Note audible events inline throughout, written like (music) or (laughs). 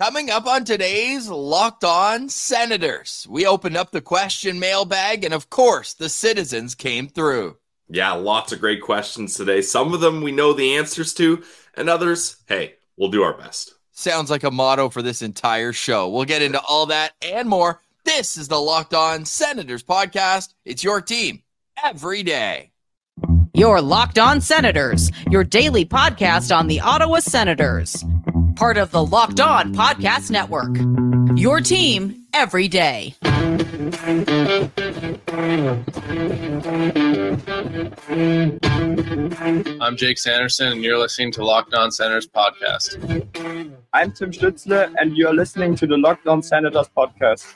Coming up on today's Locked On Senators, we opened up the question mailbag, and of course, the citizens came through. Yeah, lots of great questions today. Some of them we know the answers to, and others, hey, we'll do our best. Sounds like a motto for this entire show. We'll get into all that and more. This is the Locked On Senators podcast. It's your team every day. Your Locked On Senators, your daily podcast on the Ottawa Senators. Part of the Locked On Podcast Network. Your team every day. I'm Jake Sanderson, and you're listening to Locked On Senators podcast. I'm Tim Stützle, and you're listening to the Locked On Senators podcast.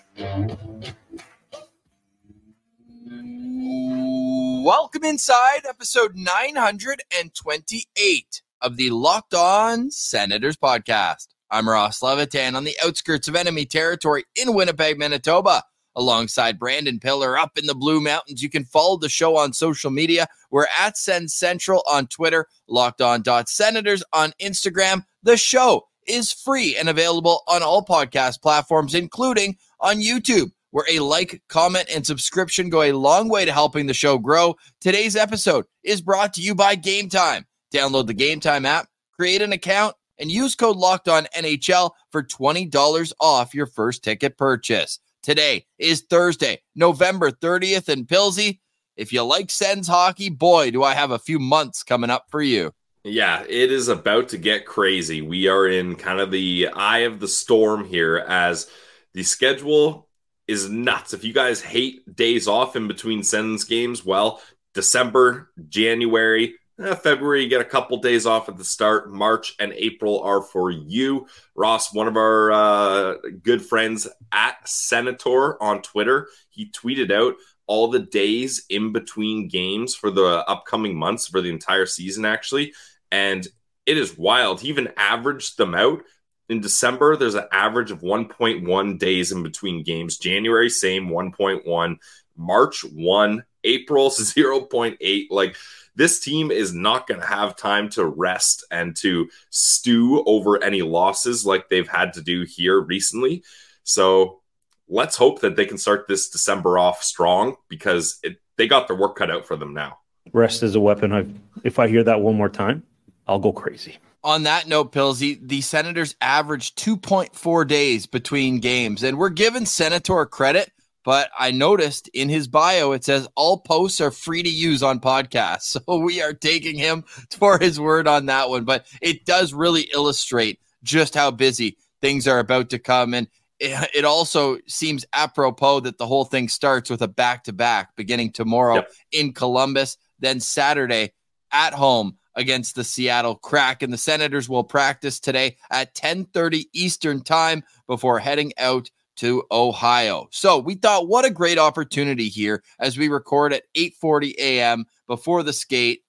Welcome inside episode 928 of the Locked On Senators podcast. I'm Ross Levitan on the outskirts of enemy territory in Winnipeg, Manitoba alongside Brandon Piller up in the Blue Mountains. You can follow the show on social media. We're at Sens Central on Twitter, locked on senators on Instagram. The show is free and available on all podcast platforms, including on YouTube, where a like, comment, and subscription go a long way to helping the show grow. Today's episode is brought to you by Gametime. Download the Gametime app, create an account, and use code Locked On NHL for $20 off your first ticket purchase. Today is Thursday, November 30th, and Pilsy. If you like Sens hockey, boy, do I have a few months coming up for you. Yeah, it is about to get crazy. We are in kind of the eye of the storm here as the schedule is nuts. If you guys hate days off in between Sens games, well, December, January, Eh, February, you get a couple days off at the start. March and April are for you. Ross, one of our uh, good friends at Senator on Twitter, he tweeted out all the days in between games for the upcoming months for the entire season, actually. And it is wild. He even averaged them out. In December, there's an average of 1.1 days in between games. January, same 1.1. March, 1. April, (laughs) 0.8. Like, this team is not going to have time to rest and to stew over any losses like they've had to do here recently. So let's hope that they can start this December off strong because it, they got their work cut out for them now. Rest is a weapon. I, if I hear that one more time, I'll go crazy. On that note, Pillsy, the Senators averaged 2.4 days between games, and we're giving Senator credit but I noticed in his bio it says all posts are free to use on podcasts. (laughs) So we are taking him for his word on that one. But it does really illustrate just how busy things are about to come. And it also seems apropos that the whole thing starts with a back to back beginning tomorrow yep. in Columbus, then Saturday at home against the Seattle Kraken The Senators will practice today at 10:30 Eastern Time before heading out to Ohio. So we thought, what a great opportunity here as we record at 8:40 a.m. before the skate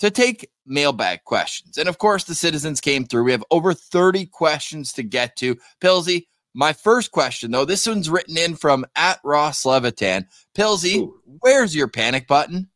to take mailbag questions. And of course, the citizens came through. We have over 30 questions to get to. Pilsy, my first question though, this one's written in from at Ross Levitan. Pilsy, Ooh. where's your panic button?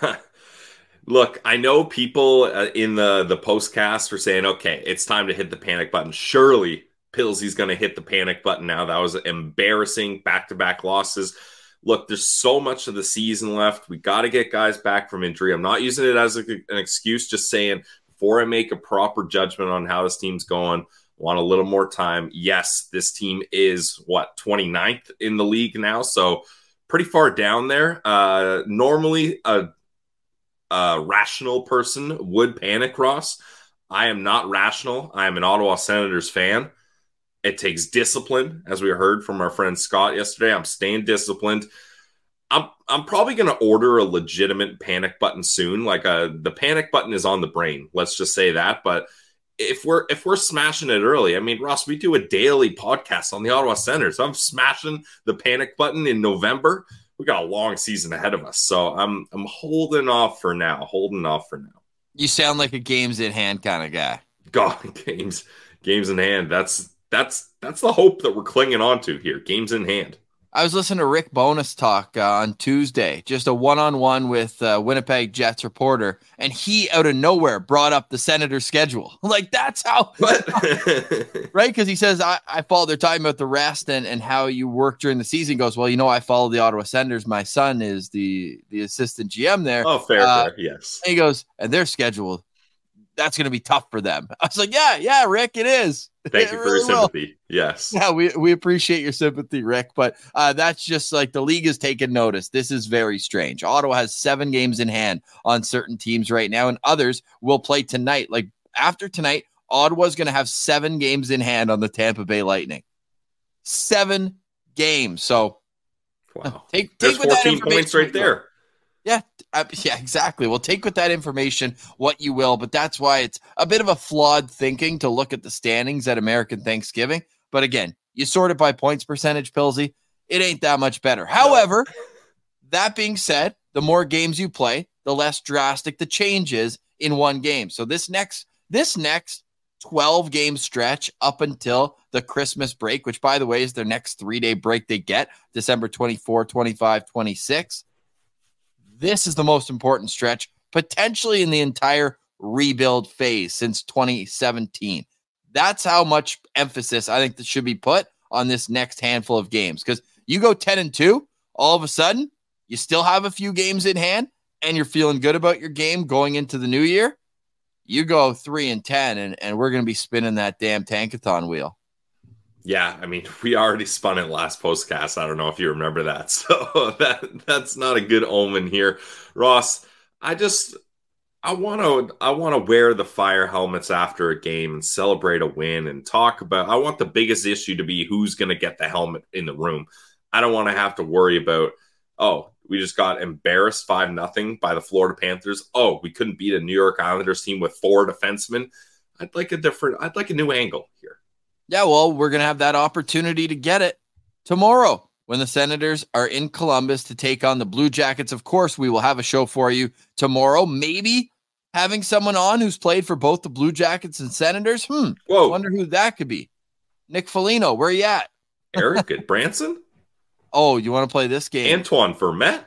(laughs) Look, I know people uh, in the the postcast are saying, "Okay, it's time to hit the panic button." Surely Pilsy's going to hit the panic button now. That was embarrassing back to back losses. Look, there's so much of the season left. We got to get guys back from injury. I'm not using it as a, an excuse, just saying before I make a proper judgment on how this team's going, want a little more time. Yes, this team is what 29th in the league now, so pretty far down there. Uh, normally, a, a rational person would panic, Ross. I am not rational. I am an Ottawa Senators fan. It takes discipline, as we heard from our friend Scott yesterday. I'm staying disciplined. I'm I'm probably going to order a legitimate panic button soon. Like uh, the panic button is on the brain. Let's just say that. But if we're if we're smashing it early, I mean, Ross, we do a daily podcast on the Ottawa Senators. I'm smashing the panic button in November. We got a long season ahead of us, so I'm I'm holding off for now. Holding off for now. You sound like a games in hand kind of guy. God, (laughs) games games in hand. That's that's that's the hope that we're clinging on to here. Games in hand. I was listening to Rick Bowness talk uh, on Tuesday, just a one on one with uh, Winnipeg Jets reporter, and he out of nowhere brought up the Senators' schedule. (laughs) like that's how, (laughs) (laughs) right? Because he says I, I follow. They're talking about the rest and and how you work during the season. He goes, well, you know, I follow the Ottawa Senators. My son is the the assistant GM there. oh, fair, Uh, fair. Yes. And he goes, and their schedule, that's going to be tough for them. (laughs) I was like, yeah, yeah, Rick, it is. (laughs) Thank It you for really your will. sympathy. Yes. Yeah, we, we appreciate your sympathy, Rick. But uh, that's just like the league is taking notice. This is very strange. Ottawa has seven games in hand on certain teams right now, and others will play tonight. Like after tonight, Ottawa's going to have seven games in hand on the Tampa Bay Lightning. Seven games. So Wow. take, take that 14 points right there. Yeah, uh, yeah, exactly. Well, take with that information what you will, but that's why it's a bit of a flawed thinking to look at the standings at American Thanksgiving. But again, you sort it by points percentage, Pilsy. It ain't that much better. However, that being said, the more games you play, the less drastic the change is in one game. So this next this next 12 game stretch up until the Christmas break, which by the way is their next 3-day break they get, December 24, 25, 26. This is the most important stretch potentially in the entire rebuild phase since 2017. That's how much emphasis I think that should be put on this next handful of games because you go 10 and 2, all of a sudden, you still have a few games in hand and you're feeling good about your game going into the new year. You go 3 and 10 and, and we're going to be spinning that damn tankathon wheel. Yeah, I mean, (laughs) we already spun it last postcast. I don't know if you remember that. (laughs) So that that's not a good omen here. Ross, I just I want to I want to wear the fire helmets after a game and celebrate a win and talk about I want the biggest issue to be who's going to get the helmet in the room. I don't want to have to worry about oh, we just got embarrassed 5 nothing by the Florida Panthers. Oh, we couldn't beat a New York Islanders team with four defensemen. I'd like a different I'd like a new angle here. Yeah, well, we're going to have that opportunity to get it tomorrow when the Senators are in Columbus to take on the Blue Jackets. Of course, we will have a show for you tomorrow. Maybe having someone on who's played for both the Blue Jackets and Senators. Hmm. Whoa. Wonder who that could be. Nick Foligno, where you at? (laughs) Eric at Branson, Oh, you want to play this game? Antoine Vermette,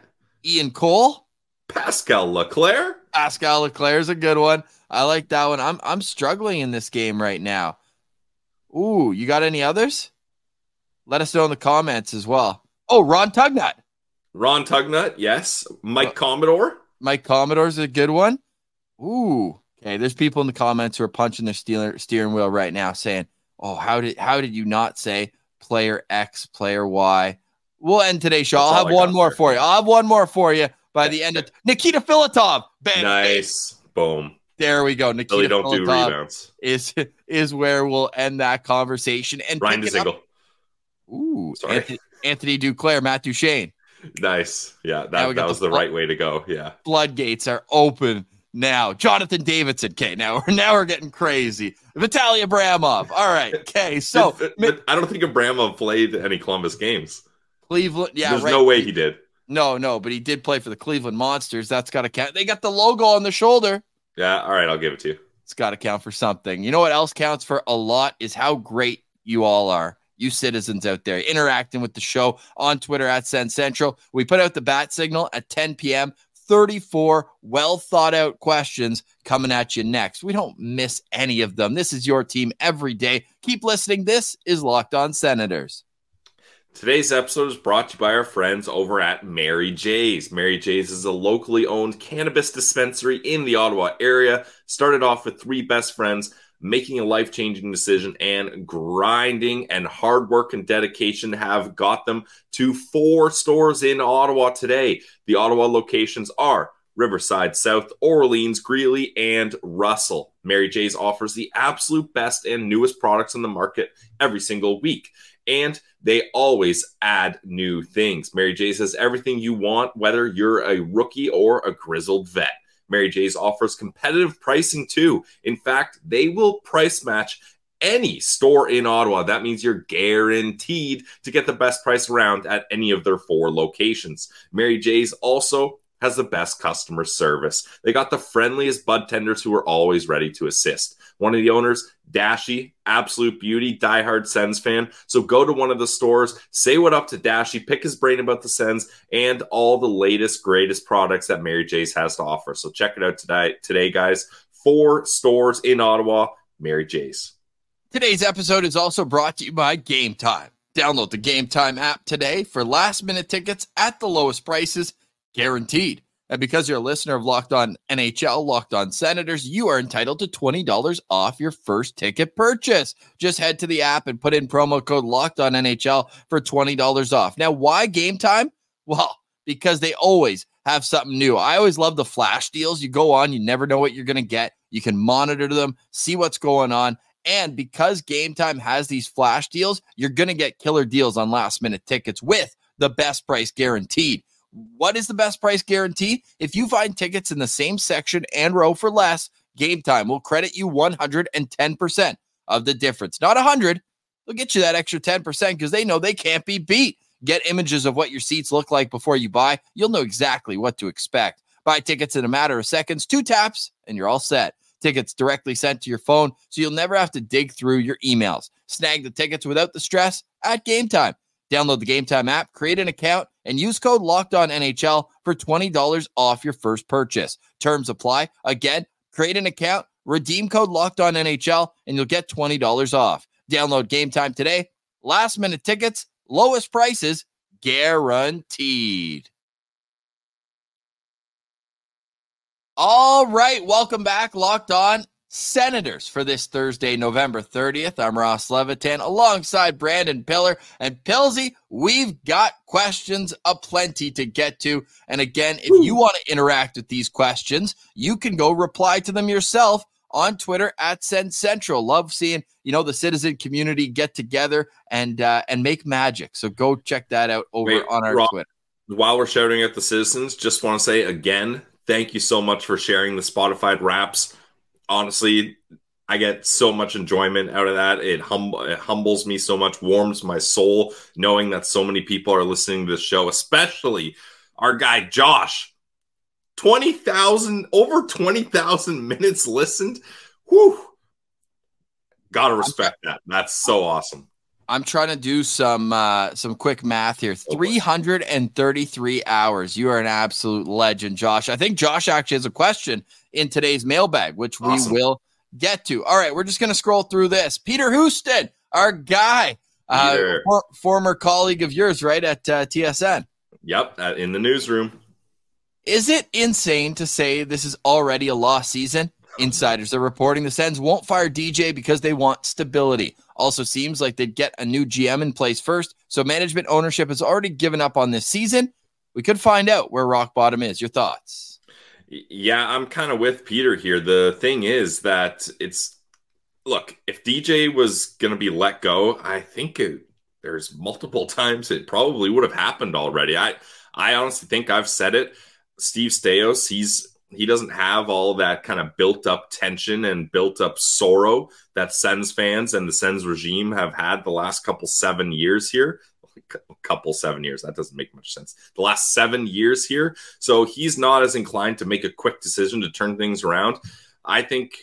Ian Cole, Pascal Leclaire. Pascal Leclaire's a good one. I like that one. I'm I'm struggling in this game right now. Ooh, you got any others? Let us know in the comments as well. Oh, Ron Tugnutt. Ron Tugnutt, yes. Mike Uh, Commodore. Mike Commodore's a good one. Ooh. Okay, there's people in the comments who are punching their steer- steering wheel right now saying, "Oh, how did how did you not say player X, player Y?" We'll end today's show. That's I'll have one more there. for you. I'll have one more for you by the end of (laughs) Nikita Filatov. Bang. Nice. Boom. There we go. Nikita Really don't do rebounds. is is where we'll end that conversation. And Ryan it. Ooh, Sorry. Anthony, Anthony Duclair, Matt Duchene. Nice. Yeah, that, that was the the right way to go. Yeah. floodgates are open now. Jonathan Davidsson. Okay, now we're now we're getting crazy. Vitaly Abramov. All right. Okay, (laughs) so But- Mi- but I don't think Abramov played any Columbus games. Cleveland. Yeah, There's right. no way he did. No, no, but he did play for the Cleveland Monsters. That's got to count. They got the logo on the shoulder. Yeah. All right. I'll give it to you. It's got to count for something. You know what else counts for a lot is how great you all are. You citizens out there interacting with the show on Twitter at Sens Central. We put out the bat signal at 10 p.m. 34 well thought out questions coming at you next. We don't miss any of them. This is your team every day. Keep listening. This is Locked On Senators. Today's episode is brought to you by our friends over at Mary J's. Mary J's is a locally owned cannabis dispensary in the Ottawa area. Started off with three best friends making a life changing decision and grinding and hard work and dedication have got them to four stores in Ottawa today. The Ottawa locations are Riverside, South Orleans, Greely, and Russell. Mary J's offers the absolute best and newest products on the market every single week. And they always add new things. Mary J's has everything you want, whether you're a rookie or a grizzled vet. Mary J's offers competitive pricing too. In fact, they will price match any store in Ottawa. That means you're guaranteed to get the best price around at any of their four locations. Mary J's also has the best customer service. They got the friendliest bud tenders who are always ready to assist. One of the owners, Dashy, absolute beauty, diehard Sens fan. So go to one of the stores, say what up to Dashy, pick his brain about the Sens and all the latest, greatest products that Mary J's has to offer. So check it out today, today guys. Four stores in Ottawa, Mary J's. Today's episode is also brought to you by Gametime. Download the Game Time app today for last minute tickets at the lowest prices, guaranteed. And because you're a listener of Locked On NHL, Locked On Senators, you are entitled to $20 off your first ticket purchase. Just head to the app and put in promo code Locked On NHL for $20 off. Now, why game time? Well, because they always have something new. I always love the flash deals. You go on, you never know what you're going to get. You can monitor them, see what's going on. And because Gametime has these flash deals, you're going to get killer deals on last minute tickets with the best price guaranteed. What is the best price guarantee? If you find tickets in the same section and row for less, Gametime will credit you 110% of the difference. Not 100. They'll get you that extra 10% because they know they can't be beat. Get images of what your seats look like before you buy. You'll know exactly what to expect. Buy tickets in a matter of seconds, two taps, and you're all set. Tickets directly sent to your phone, so you'll never have to dig through your emails. Snag the tickets without the stress at Gametime. Download the Gametime app, create an account, and use code Locked On NHL for twenty dollars off your first purchase. Terms apply. Again, create an account, redeem code Locked On NHL, and you'll get twenty dollars off. Download Gametime today. Last minute tickets, lowest prices, guaranteed. All right, welcome back, Locked On Senators for this Thursday, November 30th. I'm Ross Levitan alongside Brandon Piller. And Pilsy, we've got questions aplenty to get to. And again, if you want to interact with these questions, you can go reply to them yourself on Twitter at Sens Central. Love seeing, you know, the citizen community get together and uh, and make magic. So go check that out over Wait, on our Rob, Twitter. While we're shouting at the citizens, just want to say again, thank you so much for sharing the Spotify raps honestly, I get so much enjoyment out of that. It, hum- it humbles me so much, warms my soul, knowing that so many people are listening to the show, especially our guy Josh. 20,000, over 20,000 minutes listened. Whew. Gotta respect that. That's so awesome. I'm trying to do some uh, some quick math here. 333 hours. You are an absolute legend, Josh. I think Josh actually has a question in today's mailbag, which we will get to. All right, we're just going to scroll through this. Peter Houston, our guy, uh, for- former colleague of yours, right at uh, TSN. Yep, uh, in the newsroom. Is it insane to say this is already a lost season? Insiders are reporting the Sens won't fire DJ because they want stability. Also, seems like they'd get a new GM in place first, so management ownership has already given up on this season. We could find out where rock bottom is. Your thoughts? Yeah, I'm kind of with Peter here. The thing is that it's look, if DJ was going to be let go, I think it, there's multiple (laughs) times it probably would have happened already. I I honestly think I've said it. Steve Staios, he's he doesn't have all that kind of built up tension and built up sorrow that Sens fans and the Sens regime have had the last couple seven years here. Couple seven years. That doesn't make much sense. The last seven years here. So he's not as inclined to make a quick decision to turn things around. I think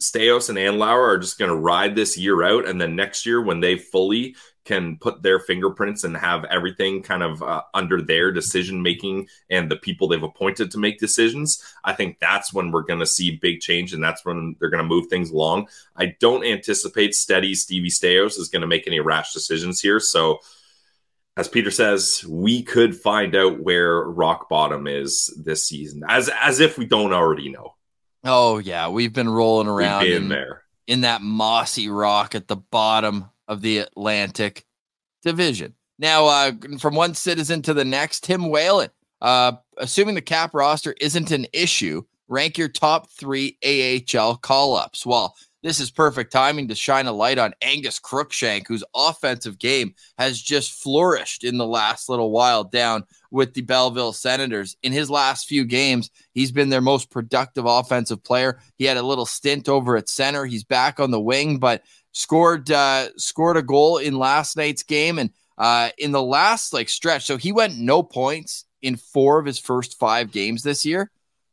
Staios and Andlauer are just going to ride this year out, and then next year, when they fully can put their fingerprints and have everything kind of uh, under their decision making and the people they've appointed to make decisions, I think that's when we're going to see big change, and that's when they're going to move things along. I don't anticipate steady Stevie Staios is going to make any rash decisions here, so as Peter says, we could find out where rock bottom is this season, as as if we don't already know. Oh yeah, we've been rolling around been in, there. in that mossy rock at the bottom of the Atlantic Division. Now, uh, from one citizen to the next, Tim Whalen. Uh, assuming the cap roster isn't an issue, rank your top three AHL call ups. Well, this is perfect timing to shine a light on Angus Crookshank, whose offensive game has just flourished in the last little while down with the Belleville Senators. In his last few games, he's been their most productive offensive player. He had a little stint over at center. He's back on the wing, but scored uh, scored a goal in last night's game and uh, in the last like stretch. So he went no points in four of his first five games this year.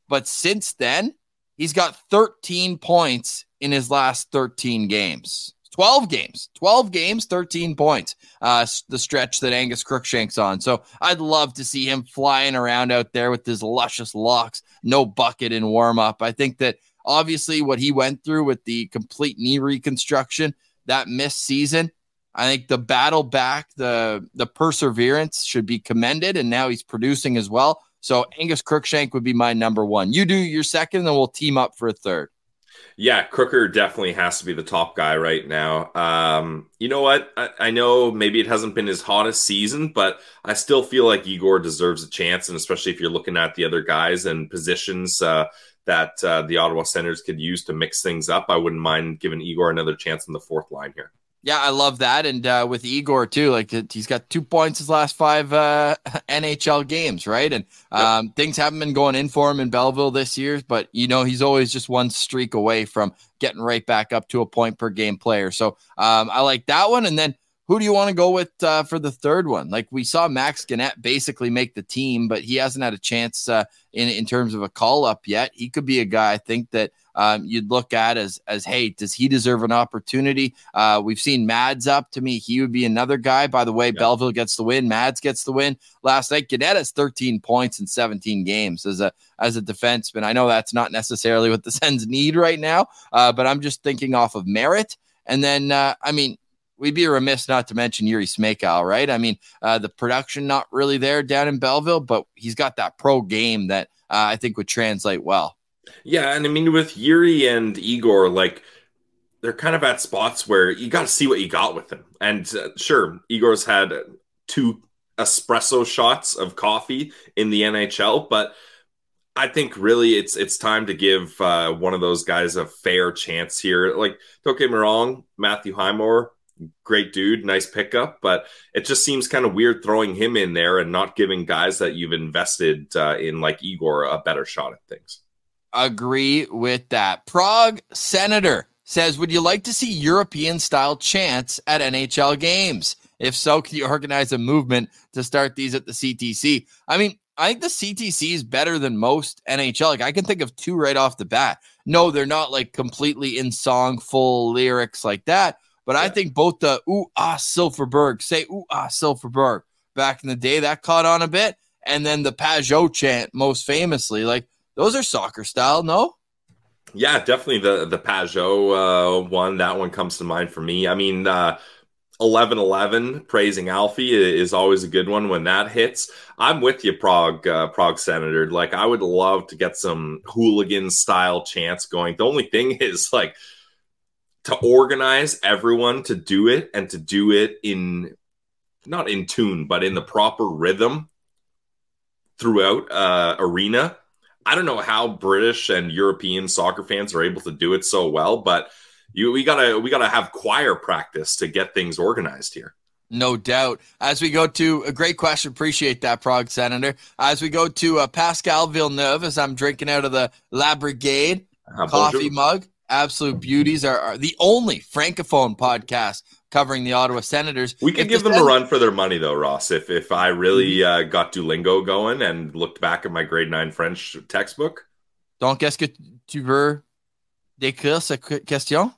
But since then, he's got 13 points in his last 13 games. 12 games, 12 games, 13 points. Uh, the stretch that Angus Crookshank's on. So I'd love to see him flying around out there with his luscious locks, no bucket in warm up. I think that obviously what he went through with the complete knee reconstruction, that missed season, I think the battle back, the the perseverance should be commended, and now he's producing as well. So Angus Crookshank would be my number one. You do your second, then we'll team up for a third. Yeah, Crooker definitely has to be the top guy right now. Um, you know what? I, I, know maybe it hasn't been his hottest season, but I still feel like Igor deserves a chance, and especially if you're looking at the other guys and positions uh, that uh, the Ottawa Senators could use to mix things up, I wouldn't mind giving Igor another chance in the fourth line here. Yeah, I love that, and uh, with Igor too, like he's got two points his last five uh, (laughs) NHL games, right? And um, yep. things haven't been going in for him in Belleville this year, but you know he's always just one streak away from getting right back up to a point per game player. So um, I like that one, and then who do you want to go with uh, for the third one? Like we saw Max Guenette basically make the team, but he hasn't had a chance uh, in in terms of a call up yet. He could be a guy I think that um, you'd look at as as hey, does he deserve an opportunity? Uh, we've seen Mads up to me; he would be another guy. By the way, yeah. Belleville gets the win, Mads gets the win last night. Guenette has 13 points in 17 games as a as a defenseman. I know that's not necessarily what the (laughs) Sens need right now, uh, but I'm just thinking off of merit. And then, uh, I mean, we'd be remiss not to mention Jiri Smejkal, right? I mean, uh, the production not really there down in Belleville, but he's got that pro game that uh, I think would translate well. Yeah, and I mean with Jiri and Igor, like they're kind of at spots where you got to see what you got with them. And uh, sure, Igor's had two espresso shots of coffee in the NHL, but I think really it's it's time to give uh, one of those guys a fair chance here. Like, don't get me wrong, Matthew Highmore, great dude, nice pickup, but it just seems kind of weird throwing him in there and not giving guys that you've invested uh, in like Igor a better shot at things agree with that. Prague Senator says, Would you like to see European style chants at NHL games? If so, can you organize a movement to start these at the CTC? I mean, I think the CTC is better than most NHL. Like I can think of two right off the bat. No, they're not like completely in song, full lyrics like that. But yeah. I think both the ooh ah Silfverberg say ooh ah Silfverberg back in the day that caught on a bit, and then the Pageau chant most famously. Like those are soccer style, no? Yeah, definitely the the Pageau uh, one. That one comes to mind for me. I mean, uh, 11 praising Alfie is always a good one when that hits. I'm with you, Prague, uh, Prague Senator. Like, I would love to get some hooligan style chants going. The only thing (laughs) is, like, to organize everyone to do it and to do it in not in tune, but in the proper rhythm throughout uh, arena I don't know how British and European soccer fans are able to do it so well, but you we gotta we gotta have choir practice to get things organized here. No doubt. As we go to a great question, appreciate that, Prague Senator. As we go to uh, Pascal Villeneuve, as I'm drinking out of the La Brigade uh, coffee mug, absolute beauties are, are the only francophone podcast covering the Ottawa Senators. We could give the them Sen- a run for their money, though, Ross. If if I really mm-hmm. uh, got Duolingo going and looked back at my grade nine French textbook. Donc, est-ce que tu veux décrire cette question?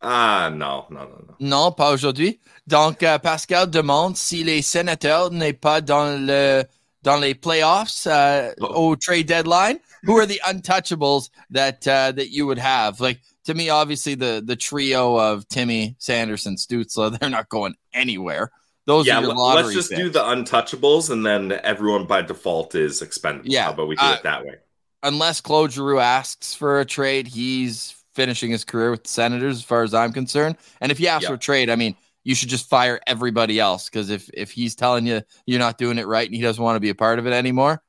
Ah non, non, non, non. Non, pas aujourd'hui. Donc, euh, Pascal demande si les sénateurs n'est pas dans le dans les playoffs uh, oh. au trade deadline. Who are the untouchables that uh, that you would have? Like to me, obviously the the trio of Timmy, Sanderson, Stützle, (laughs) they're not going anywhere. Those yeah, let's just picks. do the untouchables, and then everyone by default is expendable. Yeah, but we do uh, it that way? Unless Claude Giroux asks for a trade, he's finishing his career with the Senators, as far as I'm concerned. And if he asks yep. for a trade, I mean, you should just fire everybody else because if if he's telling you you're not doing it right and he doesn't want to be a part of it anymore,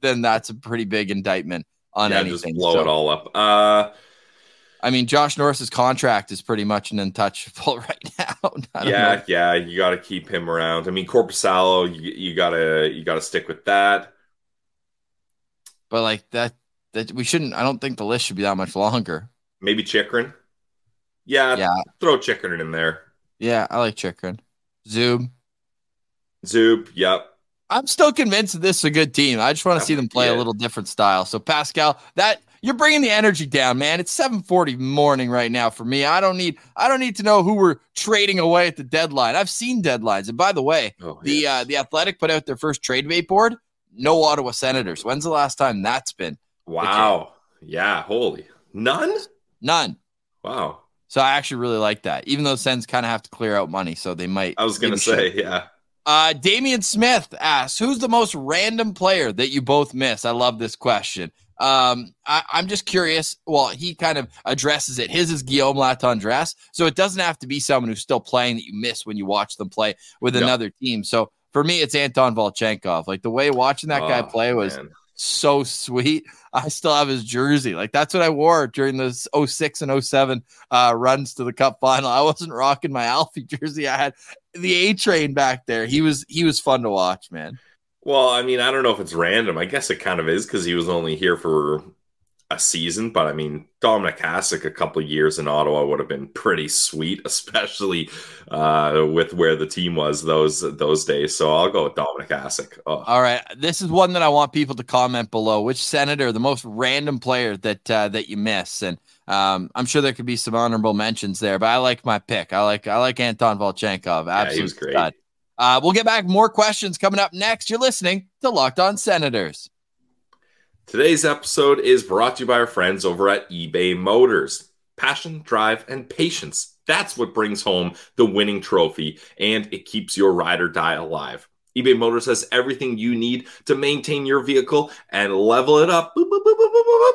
then that's a pretty big indictment on yeah, anything. Just blow so, it all up. Uh, I mean, Josh Norris's contract is pretty much an untouchable (laughs) right now. (laughs) yeah, know. yeah, you got to keep him around. I mean, Korpisalo, you, you gotta you gotta stick with that. But like that, that we shouldn't. I don't think the list should be that much longer. Maybe Chychrun. Yeah, yeah. Throw Chychrun in there. Yeah, I like Chychrun. Zub. Zub. Yep. I'm still convinced this is a good team. I just want to see them play Yeah. a little different style. So Pascal, that you're bringing the energy down, man. It's 7:40 morning right now for me. I don't need I don't need to know who we're trading away at the deadline. I've seen deadlines. And by the way, Oh, the yes. uh, the Athletic put out their first trade bait board. No Ottawa Senators. When's the last time that's been? wow. Yeah. Holy. None? None. Wow. So I actually really like that. Even though Sens kind of have to clear out money, so they might. I was going to maybe should. say, yeah. Uh, Damian Smith asks, "Who's the most random player that you both miss?" I love this question. Um, I, I'm just curious. Well, he kind of addresses it. His is Guillaume Latendresse, so it doesn't have to be someone who's still playing that you miss when you watch them play with No. another team. So for me, it's Anton Volchenkov. Like the way watching that guy Oh, play was man. So sweet. (laughs) I still have his jersey. Like that's what I wore during those 06 and 07 uh, runs to the cup final. I wasn't rocking my (laughs) Alfie jersey. I had the A train back there. He was he was fun to watch, man. Well, I mean, I don't know if it's random. I guess it kind of is because he was only here for a season. But I mean, Dominik Hasek, a couple of years in Ottawa would have been pretty sweet, (laughs) especially uh, with where the team was those those days. So I'll go with Dominik Hasek. Oh, All right, this is one that I want people to comment below. Which senator, the most random player that uh, that you miss, and um, I'm sure there could be some honorable mentions there. But I like my pick. I like I like Anton Volchenkov. Yeah, he Absolute was great. Uh, we'll get back more questions coming up next. You're listening to Locked On Senators. Today's episode is brought to you by our friends over at eBay Motors. Passion, drive, and patience. That's what brings home the winning trophy, and it keeps your ride or die alive. eBay Motors has everything you need to maintain your vehicle and level it up boop, boop, boop,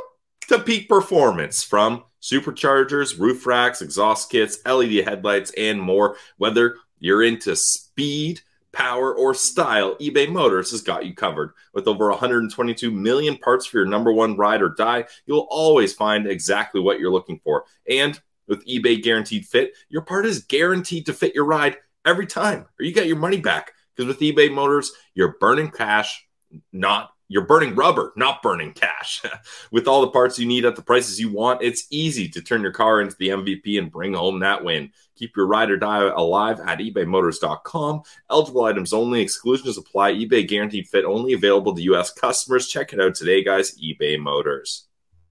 to peak performance from superchargers, roof racks, exhaust kits, LED headlights, and more. Whether you're into speed, power, or style, eBay Motors has got you covered. With over 122 million parts for your number one ride or die, you'll always find exactly what you're looking for. And with eBay Guaranteed Fit, your part is guaranteed to fit your ride every time, or you get your money back. Because with eBay Motors, you're burning cash, not you're burning rubber, not burning cash. (laughs) with all the parts you need at the prices you want, it's easy to turn your car into the MVP and bring home that win. Keep your ride or die alive at ebaymotors.com. Eligible items only, exclusions apply. eBay guaranteed fit only available to U.S. customers. Check it out today, guys. eBay Motors.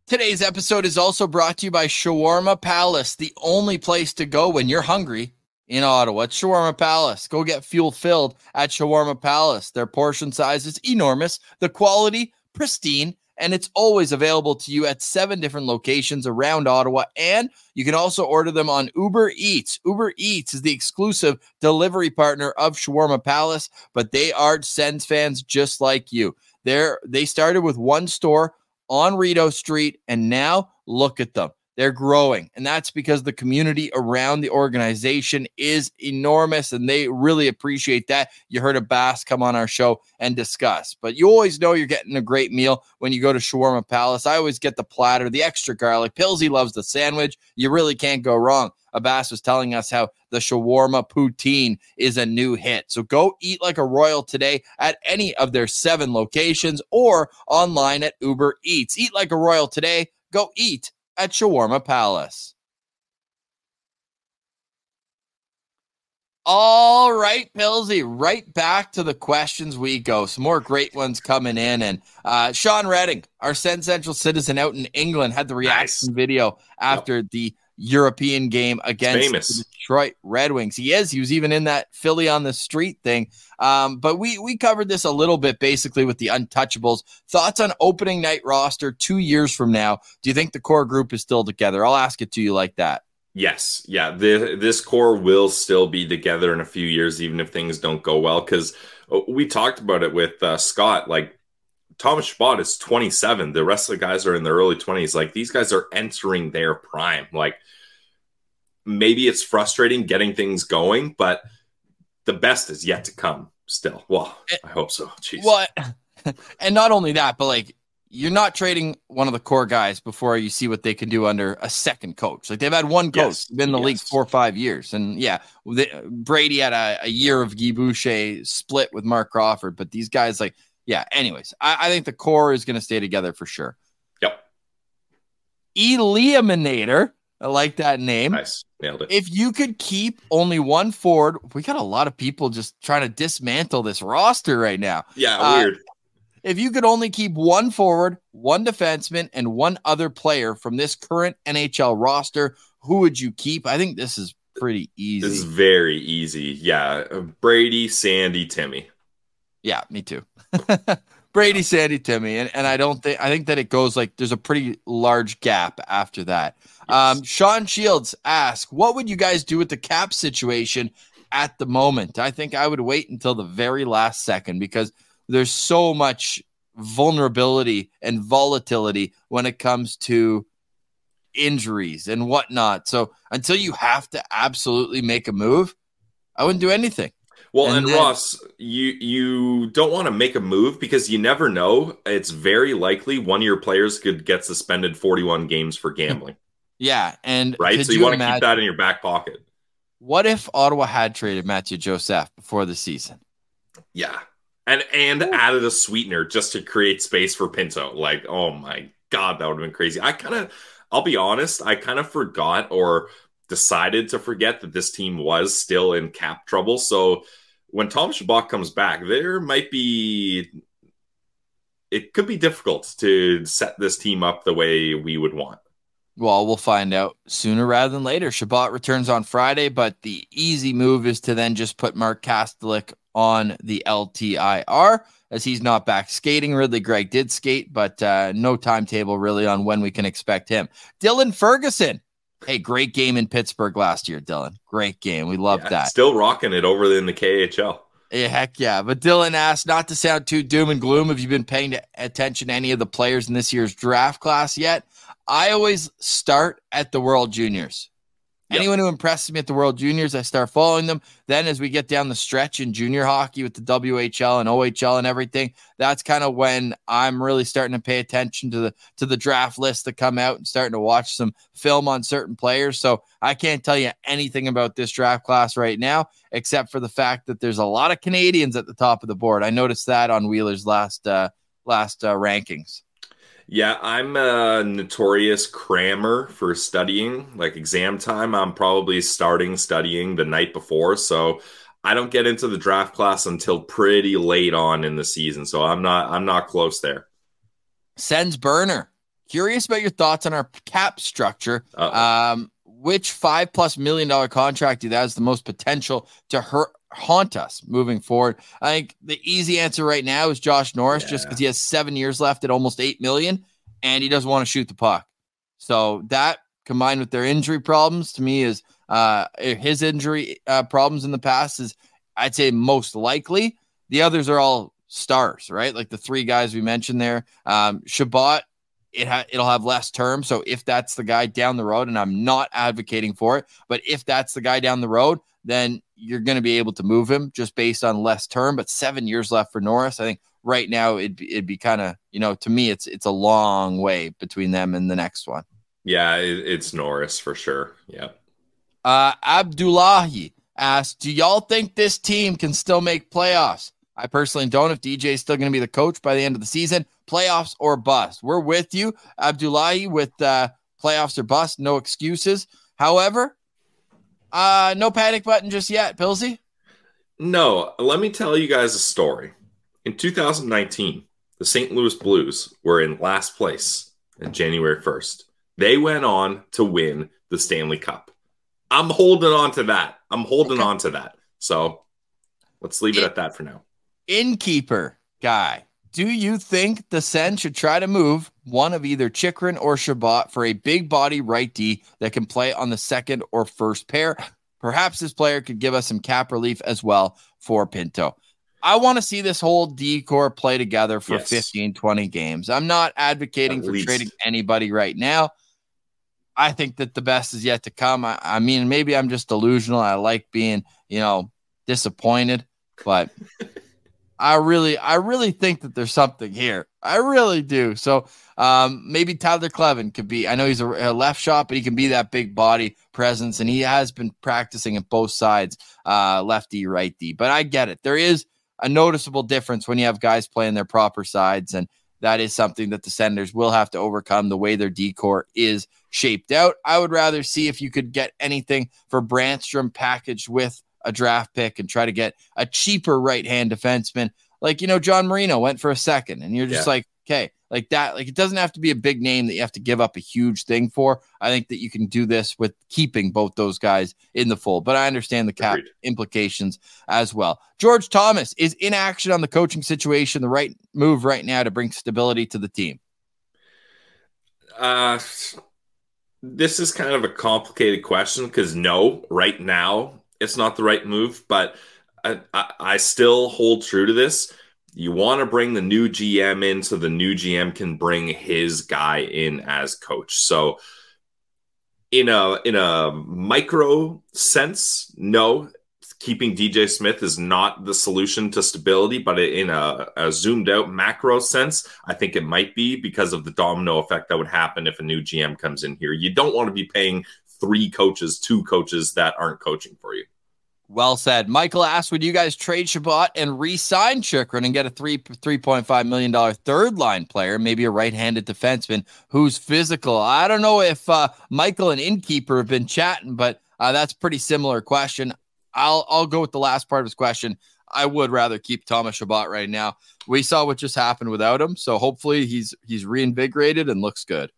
Today's episode is also brought to you by Shawarma Palace, the only place to go when you're hungry in Ottawa. It's Shawarma Palace. Go get fuel filled at Shawarma Palace. Their portion size is enormous, the quality pristine, and it's always available to you at seven different locations around Ottawa. And you can also order them on Uber Eats. Uber Eats is the exclusive delivery partner of Shawarma Palace, but they are Sens fans just like you. They're, they started with one store on Rideau Street, and now look at them. They're growing, and that's because the community around the organization is enormous, and they really appreciate that. You heard Abbas come on our show and discuss, but you always know you're getting a great meal when you go to Shawarma Palace. I always get the platter, the extra garlic. Pillsy loves the sandwich. You really can't go wrong. Abbas was telling us how the shawarma poutine is a new hit. So go eat like a royal today at any of their seven locations or online at Uber Eats. Eat like a royal today. Go eat at Shawarma Palace. All right, Pilsy, right back to the questions we go. Some more great ones coming in. And uh, Sean Redding, our Sens Central citizen out in England, had the reaction Nice. video after the European game against the Detroit Red Wings. He is. He was even in that Philly on the street thing. Um, but we we covered this a little bit basically with the untouchables. Thoughts on opening night roster two years from now? Do you think the core group is still together? I'll ask it to you like that. Yes, yeah. The, this core will still be together in a few years, even if things don't go well. Because we talked about it with uh, Scott. Like Thomas Chabot is 27. The rest of the guys are in their early 20s. Like these guys are entering their prime. Like maybe it's frustrating getting things going, but the best is yet to come. Still, well, eh, I hope so. Jeez. Well, (laughs) and not only that, but like you're not trading one of the core guys before you see what they can do under a second coach. Like they've had one coach Yes, been in the league four or five years, and yeah, they, Brady had a, a year of Guy Boucher split with Marc Crawford, but these guys, like, yeah. Anyways, I, I think the core is going to stay together for sure. Yep. Eliminator I like that name. Nice. Nailed it. If you could keep only one forward, we got a lot of people just trying to dismantle this roster right now. yeah, uh, weird. If you could only keep one forward, one defenseman, and one other player from this current NHL roster, who would you keep? I think this is pretty easy. This is very easy. Yeah. Brady, Sandy, Timmy. Yeah, me too. (laughs) Brady, Sandy, Timmy, and, and I don't think I think that it goes like there's a pretty large gap after that. Um, Sean Shields asks, "What would you guys do with the cap situation at the moment?" I think I would wait until the very last second because there's so much vulnerability and volatility when it comes to injuries and whatnot. So until you have to absolutely make a move, I wouldn't do anything. Well, And and, then- Ross, you you don't want to make a move because you never know. It's very likely one of your players could get suspended 41 games for gambling, Yeah, and right? So you, want to keep that in your back pocket. What if Ottawa had traded Mathieu Joseph before the season? Yeah. And and added a sweetener just to create space for Pinto. Like, oh my god, that would have been crazy. I kind of I'll be honest, I kind of forgot or decided to forget that this team was still in cap trouble. So when Tom Chabot comes back, there might be it could be difficult to set this team up the way we would want. Well, we'll find out sooner rather than later. Chabot returns on Friday, but the easy move is to then just put Mark Kastelic on the LTIR as he's not back skating. Ridly Greig did skate, but uh, no timetable really on when we can expect him. Dylan Ferguson. Hey, great game in Pittsburgh last year, Dylan. Great game. We love Yeah, that. Still rocking it over in the KHL. Yeah, heck yeah. But Dylan asked, not to sound too doom and gloom, have you been paying attention to any of the players in this year's draft class yet? I always start at the World Juniors. Anyone who impresses me at the World Juniors, I start following them. Then, as we get down the stretch in junior hockey with the WHL and OHL and everything, that's kind of when I'm really starting to pay attention to the to the draft lists that come out and starting to watch some film on certain players. So I can't tell you anything about this draft class right now, except for the fact that there's a lot of Canadians at the top of the board. I noticed that on Wheeler's last uh, last uh, rankings. Yeah, I'm a notorious crammer for studying. Like exam time, I'm probably starting studying the night before. So I don't get into the draft class until pretty late on in the season. So I'm not I'm not close there. Sends burner. Curious about your thoughts on our cap structure. Uh-oh. Um, which five plus million dollar contract do that has the most potential to hurt haunt us moving forward? I think the easy answer right now is Josh Norris, just because he has seven years left at almost eight million, and he doesn't want to shoot the puck. So that combined with their injury problems to me is uh his injury uh, problems in the past is I'd say most likely. The others are all stars, right? Like the three guys we mentioned there. Um, Chabot, it ha- it'll have less term. So if that's the guy down the road, and I'm not advocating for it, but if that's the guy down the road, then you're going to be able to move him just based on less term. But seven years left for Norris, I think right now it'd be, it'd be kind of you know to me it's it's a long way between them and the next one. Yeah, it, it's Norris for sure. Yeah. Uh, Abdullahi asked, "Do y'all think this team can still make playoffs?" I personally don't. If DJ is still going to be the coach by the end of the season, playoffs or bust. We're with you, Abdullahi, with uh, playoffs or bust. No excuses. However, uh, no panic button just yet, Pilsy. No, let me tell you guys a story. In 2019, the St. Louis Blues were in last place on January 1st. They went on to win the Stanley Cup. I'm holding on to that. I'm holding Okay. on to that. So let's leave it at that for now. Innkeeper guy. Do you think the Sen should try to move one of either Chychrun or Chabot for a big body right D that can play on the second or first pair? Perhaps this player could give us some cap relief as well for Pinto. I want to see this whole D core play together for Yes. 15, 20 games. I'm not advocating At for least. trading anybody right now. I think that the best is yet to come. I, I mean, maybe I'm just delusional. I like being, you know, disappointed, but (laughs) I really, I really think that there's something here. I really do. So um, maybe Tyler Kleven could be. I know he's a, a left shot, but he can be that big body presence, and he has been practicing at both sides, uh, lefty, righty. But I get it. There is a noticeable difference when you have guys playing their proper sides, and that is something that the Senators will have to overcome the way their D core is shaped out. I would rather see if you could get anything for Brannstrom packaged with a draft pick and try to get a cheaper right hand defenseman. Like, you know, John Marino went for a second, and you're just Yeah. like, okay, like that. Like, it doesn't have to be a big name that you have to give up a huge thing for. I think that you can do this with keeping both those guys in the fold, but I understand the cap Agreed. implications as well. George Thomas is in action on the coaching situation, the right move right now to bring stability to the team. Uh, this is kind of a complicated question because no, right now it's not the right move, but I, I, still hold true to this. You want to bring the new GM in so the new GM can bring his guy in as coach. So in a in a micro sense, no, keeping DJ Smith is not the solution to stability, but in a, a zoomed out macro sense, I think it might be because of the domino effect that would happen if a new GM comes in here. You don't want to be paying three coaches, two coaches that aren't coaching for you. Well said. Michael asked, would you guys trade Chabot and re-sign Chychrun and get a three three point five million dollar third line player, maybe a right-handed defenseman who's physical? I don't know if uh, Michael and Innkeeper have been chatting, but uh, that's pretty similar question. I'll I'll go with the last part of his question. I would rather keep Thomas Chabot right now. We saw what just happened without him, so hopefully he's he's reinvigorated and looks good.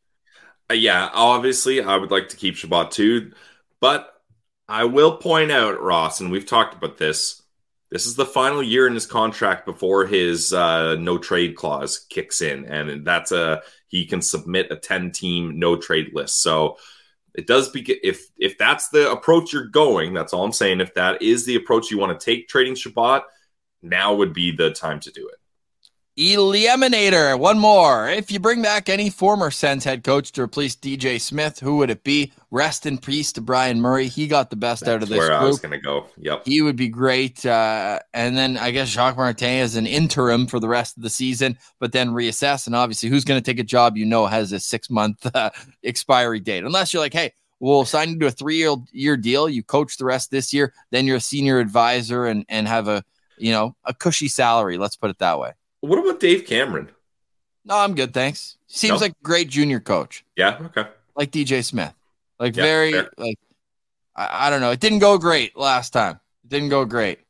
Uh, yeah, obviously, I would like to keep Chabot too, but I will point out, Ross, and we've talked about this. This is the final year in his contract before his uh, no trade clause kicks in, and that's a he can submit a ten team no trade list. So it does be if if that's the approach you're going. That's all I'm saying. If that is the approach you want to take trading Chabot, now would be the time to do it. Eliminator, one more. If you bring back any former Sens head coach to replace DJ Smith, who would it be? Rest in peace to Bryan Murray. He got the best out of this where I was going to go. Yep. He would be great. Uh, and then I guess Jacques Martin is an interim for the rest of the season, but then reassess. And obviously, who's going to take a job you know has a six month uh, expiry date? Unless you're like, hey, we'll sign you to a three year year deal. You coach the rest this year, then you're a senior advisor and and have a you know a cushy salary. Let's put it that way. What about Dave Cameron? No, I'm good, thanks. Seems No? like a great junior coach, Yeah. Okay. like DJ Smith. Like Yeah, very fair. like I, I don't know. It didn't go great last time. It didn't go great.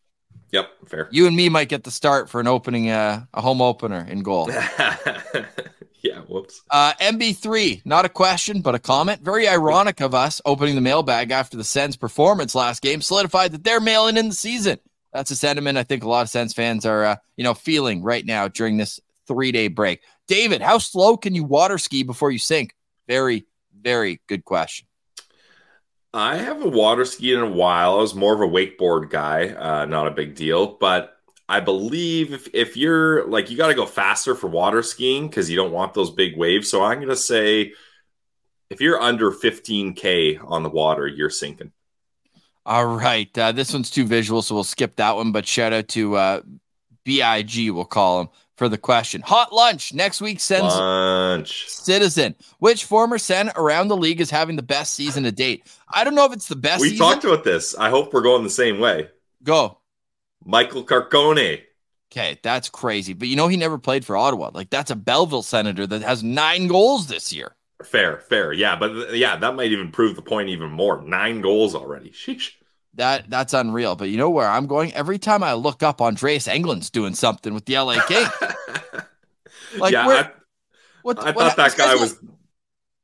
Yep. Fair. You and me might get the start for an opening, uh, a home opener in goal. (laughs) yeah. Whoops. Uh, MB3, not a question, but a comment. Very ironic of us opening the mailbag after the Sens performance last game solidified that they're mailing in the season. That's a sentiment I think a lot of Sens fans are, uh, you know, feeling right now during this three day break. David, how slow can you water ski before you sink? Very, very good question. I haven't water skied in a while. I was more of a wakeboard guy, uh, not a big deal. But I believe if, if you're like, you got to go faster for water skiing because you don't want those big waves. So I'm going to say if you're under 15K on the water, you're sinking. All right. Uh, this one's too visual, so we'll skip that one. But shout out to uh, BIG, we'll call him, for the question. Hot lunch next week sends Lunch. Citizen. Which former Sen around the league is having the best season to date? I don't know if it's the best We season. talked about this. I hope we're going the same way. Go. Michael Carcone. Okay, that's crazy. But you know, he never played for Ottawa. Like, that's a Belleville senator that has nine goals this year. Fair, fair. Yeah, but th- yeah, that might even prove the point even more. Nine goals already. Sheesh. That That's unreal. But you know where I'm going? Every time I look up, Andreas Englund's doing something with the LA Kings. (laughs) Like, yeah, where- I, What, I what- thought that guy was. got-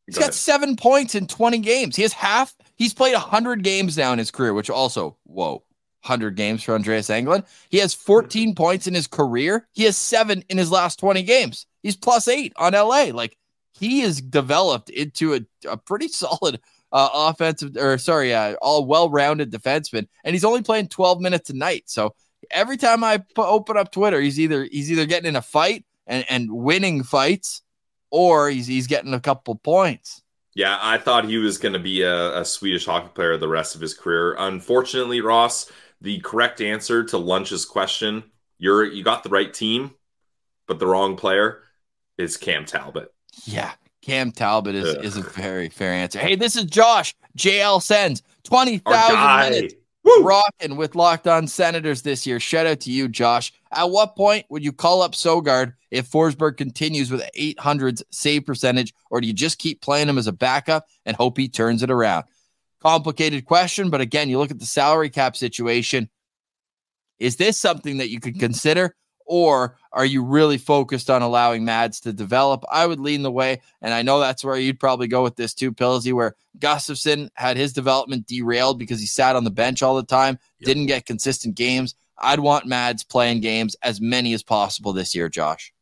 He's Go got ahead. seven points in 20 games. He has half. He's played 100 games now in his career, which also, whoa, 100 games for Andreas Englund. He has 14 mm-hmm. points in his career. He has seven in his last 20 games. He's plus eight on LA. Like he is developed into a, a pretty (laughs) solid uh, offensive, or sorry, uh, all well rounded defenseman. And he's only playing 12 minutes a night. So every time I open up Twitter, he's either he's either getting in a fight and, and winning fights, or he's he's getting a couple points. Yeah, I thought he was going to be a, a Swedish hockey player the rest of his career. Unfortunately, Ross, the correct answer to Lunch's question, you're you got the right team, but the wrong player is Cam Talbot. Yeah, Cam Talbot is, Ugh. is a very fair answer. Hey, this is Josh. JL sends twenty Our thousand minutes rocking with Locked On Senators this year. Shout out to you, Josh. At what point would you call up Sogaard if Forsberg continues with 800s save percentage, or do you just keep playing him as a backup and hope he turns it around? Complicated question, but again, you look at the salary cap situation. Is this something that you could consider? Or are you really focused on allowing Mads to develop? I would lean the way, and I know that's where you'd probably go with this too, Pillsy, where Gustavsson had his development derailed because he sat on the bench all the time, yep. didn't get consistent games. I'd want Mads playing games as many as possible this year, Josh.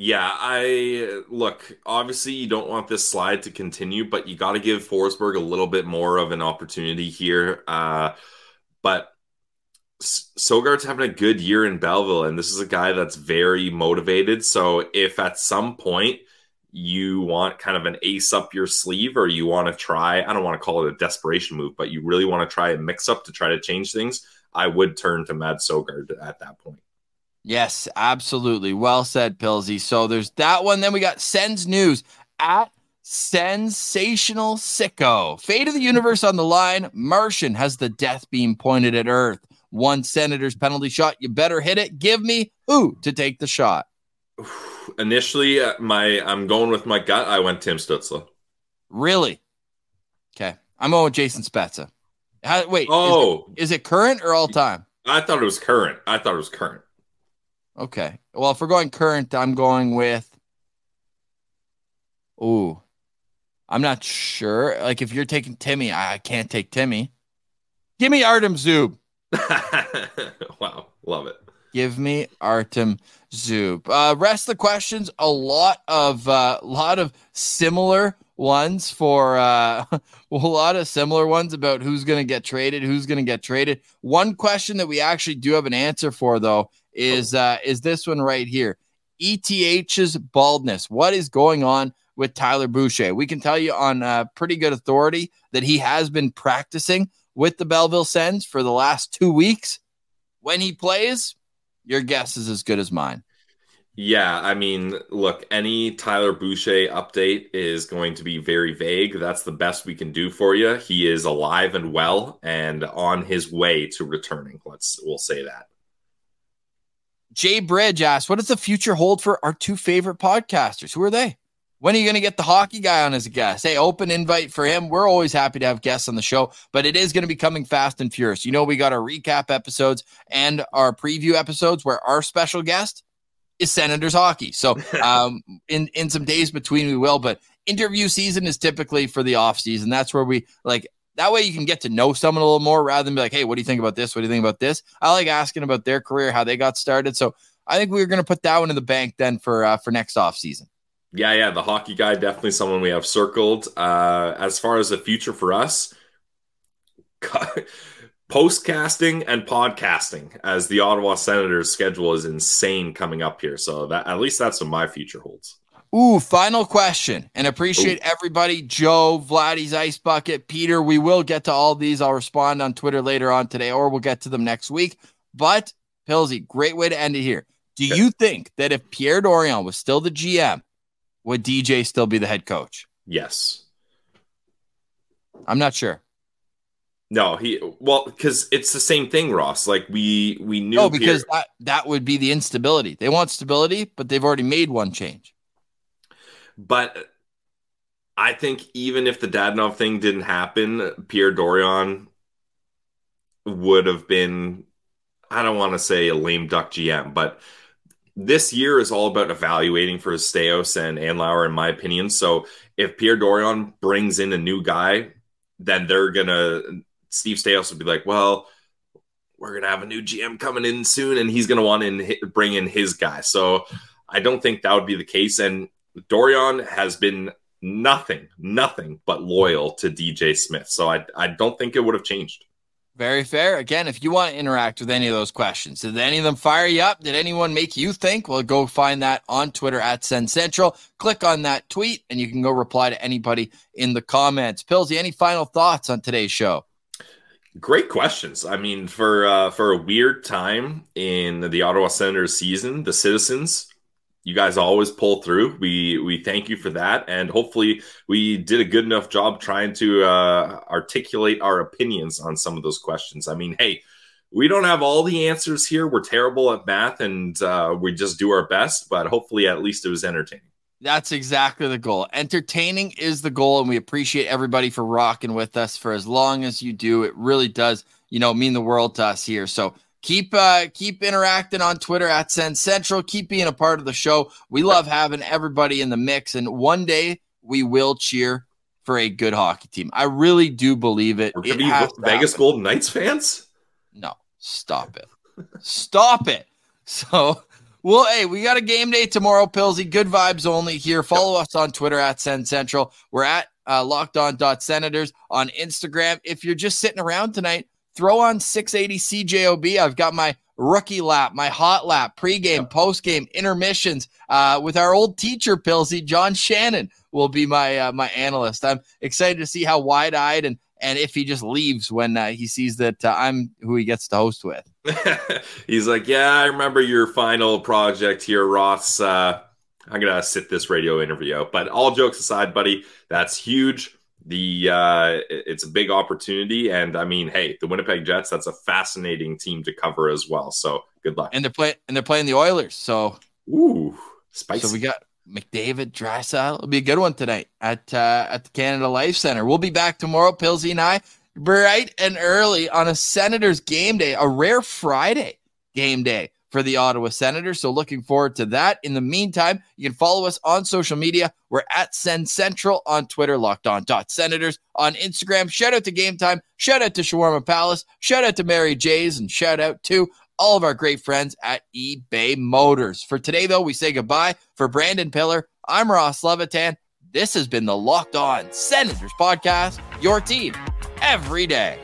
Yeah, I look, obviously you don't want this slide to continue, but you got to give Forsberg a little bit more of an opportunity here. Uh, but Sogaard's having a good year in Belleville, and this is a guy that's very motivated. So if at some point you want kind of an ace up your sleeve, or you want to try, I don't want to call it a desperation move, but you really want to try a mix up to try to change things, I would turn to Mad Sogard at that point. Yes, absolutely. Well said, Pilsy. So there's that one. Then we got Sens News at Sensational Sicko. Fate of the universe on the line. Martian has the death beam pointed at Earth one Senators penalty shot. You better hit it. Give me who to take the shot. (sighs) Initially, uh, my I'm going with my gut. I went Tim Stützle. Really? Okay, I'm going with Jason Spezza. How, wait, oh, is it, is it current or all time? I thought it was current. I thought it was current. Okay. Well, if we're going current, I'm going with. Ooh, I'm not sure. Like, if you're taking Timmy, I can't take Timmy. Give me Artem Zub. (laughs) wow, love it. Give me Artem Zub. Uh, rest of the questions, a lot of a uh, lot of similar ones for uh, (laughs) a lot of similar ones about who's going to get traded, who's going to get traded. One question that we actually do have an answer for though is uh, is this one right here. ETH's baldness. What is going on with Tyler Boucher? We can tell you on uh, pretty good authority that he has been practicing with the Belleville Sens for the last two weeks. When he plays, your guess is as good as mine. Yeah, I mean, look, any Tyler Boucher update is going to be very vague. That's the best we can do for you. He is alive and well and on his way to returning. Let's we'll say that. Jay Bridge asked, "What does the future hold for our two favorite podcasters? Who are they?" When are you going to get the hockey guy on as a guest? Hey, open invite for him. We're always happy to have guests on the show, but it is going to be coming fast and furious. You know, we got our recap episodes and our preview episodes where our special guest is Senators hockey. So, (laughs) um, in in some days between, we will. But interview season is typically for the off season. That's where we like that way you can get to know someone a little more rather than be like, hey, what do you think about this? What do you think about this? I like asking about their career, how they got started. So I think we're going to put that one in the bank then for uh, for next off season. Yeah, yeah, the hockey guy definitely someone we have circled. Uh, as far as the future for us, (laughs) postcasting and podcasting as the Ottawa Senators schedule is insane coming up here. So that at least that's what my future holds. Ooh, final question. And appreciate Ooh. everybody. Joe, Vladdy's Ice Bucket, Peter. We will get to all these. I'll respond on Twitter later on today, or we'll get to them next week. But Pilsy, great way to end it here. Do okay. you think that if Pierre Dorion was still the GM, would DJ still be the head coach? Yes. I'm not sure. No, he well because it's the same thing, Ross. Like we we knew. No, because Pierre, that that would be the instability. They want stability, but they've already made one change. But I think even if the Dadonov thing didn't happen, Pierre Dorion would have been. I don't want to say a lame duck GM, but this year is all about evaluating for Staios and Andlauer, in my opinion. So if Pierre Dorion brings in a new guy, then they're gonna Steve Staios would be like, well, we're gonna have a new GM coming in soon, and he's gonna want to bring in his guy. So I don't think that would be the case. And Dorion has been nothing, nothing but loyal to DJ Smith. So I I don't think it would have changed. Very fair. Again, if you want to interact with any of those questions, did any of them fire you up? Did anyone make you think? Well, go find that on Twitter at Sens Central. Click on that tweet and you can go reply to anybody in the comments. Pillsy, any final thoughts on today's show? Great questions. I mean, for uh, for a weird time in the Ottawa Senators season, the citizens you guys always pull through. We we thank you for that, and hopefully we did a good enough job trying to uh, articulate our opinions on some of those questions. I mean, hey, we don't have all the answers here. We're terrible at math, and uh, we just do our best. But hopefully, at least it was entertaining. That's exactly the goal. Entertaining is the goal, and we appreciate everybody for rocking with us for as long as you do. It really does, you know, mean the world to us here. So keep uh keep interacting on Twitter at Sens Central. Keep being a part of the show. We love having everybody in the mix, and one day we will cheer for a good hockey team. I really do believe it. We're it gonna be Vegas Golden Knights fans. No, stop it, stop it. (laughs) So. Well, hey, we got a game day tomorrow, Pilsy. Good vibes only here. Follow us on Twitter at Sens Central. We're at uh, locked on senators on Instagram. If you're just sitting around tonight, throw on 680 CJOB. I've got my rookie lap, my hot lap, pregame, postgame, intermissions uh, with our old teacher, Pilsy. John Shannon will be my uh, my analyst. I'm excited to see how wide eyed and and if he just leaves when uh, he sees that uh, I'm who he gets to host with. (laughs) He's like, yeah, I remember your final project here, Ross. Uh, I'm gonna sit this radio interview out. But all jokes aside, buddy, that's huge. The uh, it's a big opportunity, and I mean, hey, the Winnipeg Jets. That's a fascinating team to cover as well. So good luck. And they're playing and they're playing the Oilers. So ooh, spicy. So we got McDavid, Draisaitl. It'll be a good one tonight at uh, at the Canada Life Center. We'll be back tomorrow, Pilsy and I, bright and early on a Senators game day, a rare Friday game day for the Ottawa Senators. So looking forward to that. In the meantime, you can follow us on social media. We're at Sens Central on Twitter, locked on dot senators on Instagram. Shout out to Gametime. Shout out to Shawarma Palace. Shout out to Mary J's and shout out to all of our great friends at eBay Motors. For today, though, we say goodbye. For Brandon Piller, I'm Ross Levitan. This has been the Locked On Senators podcast, your team every day.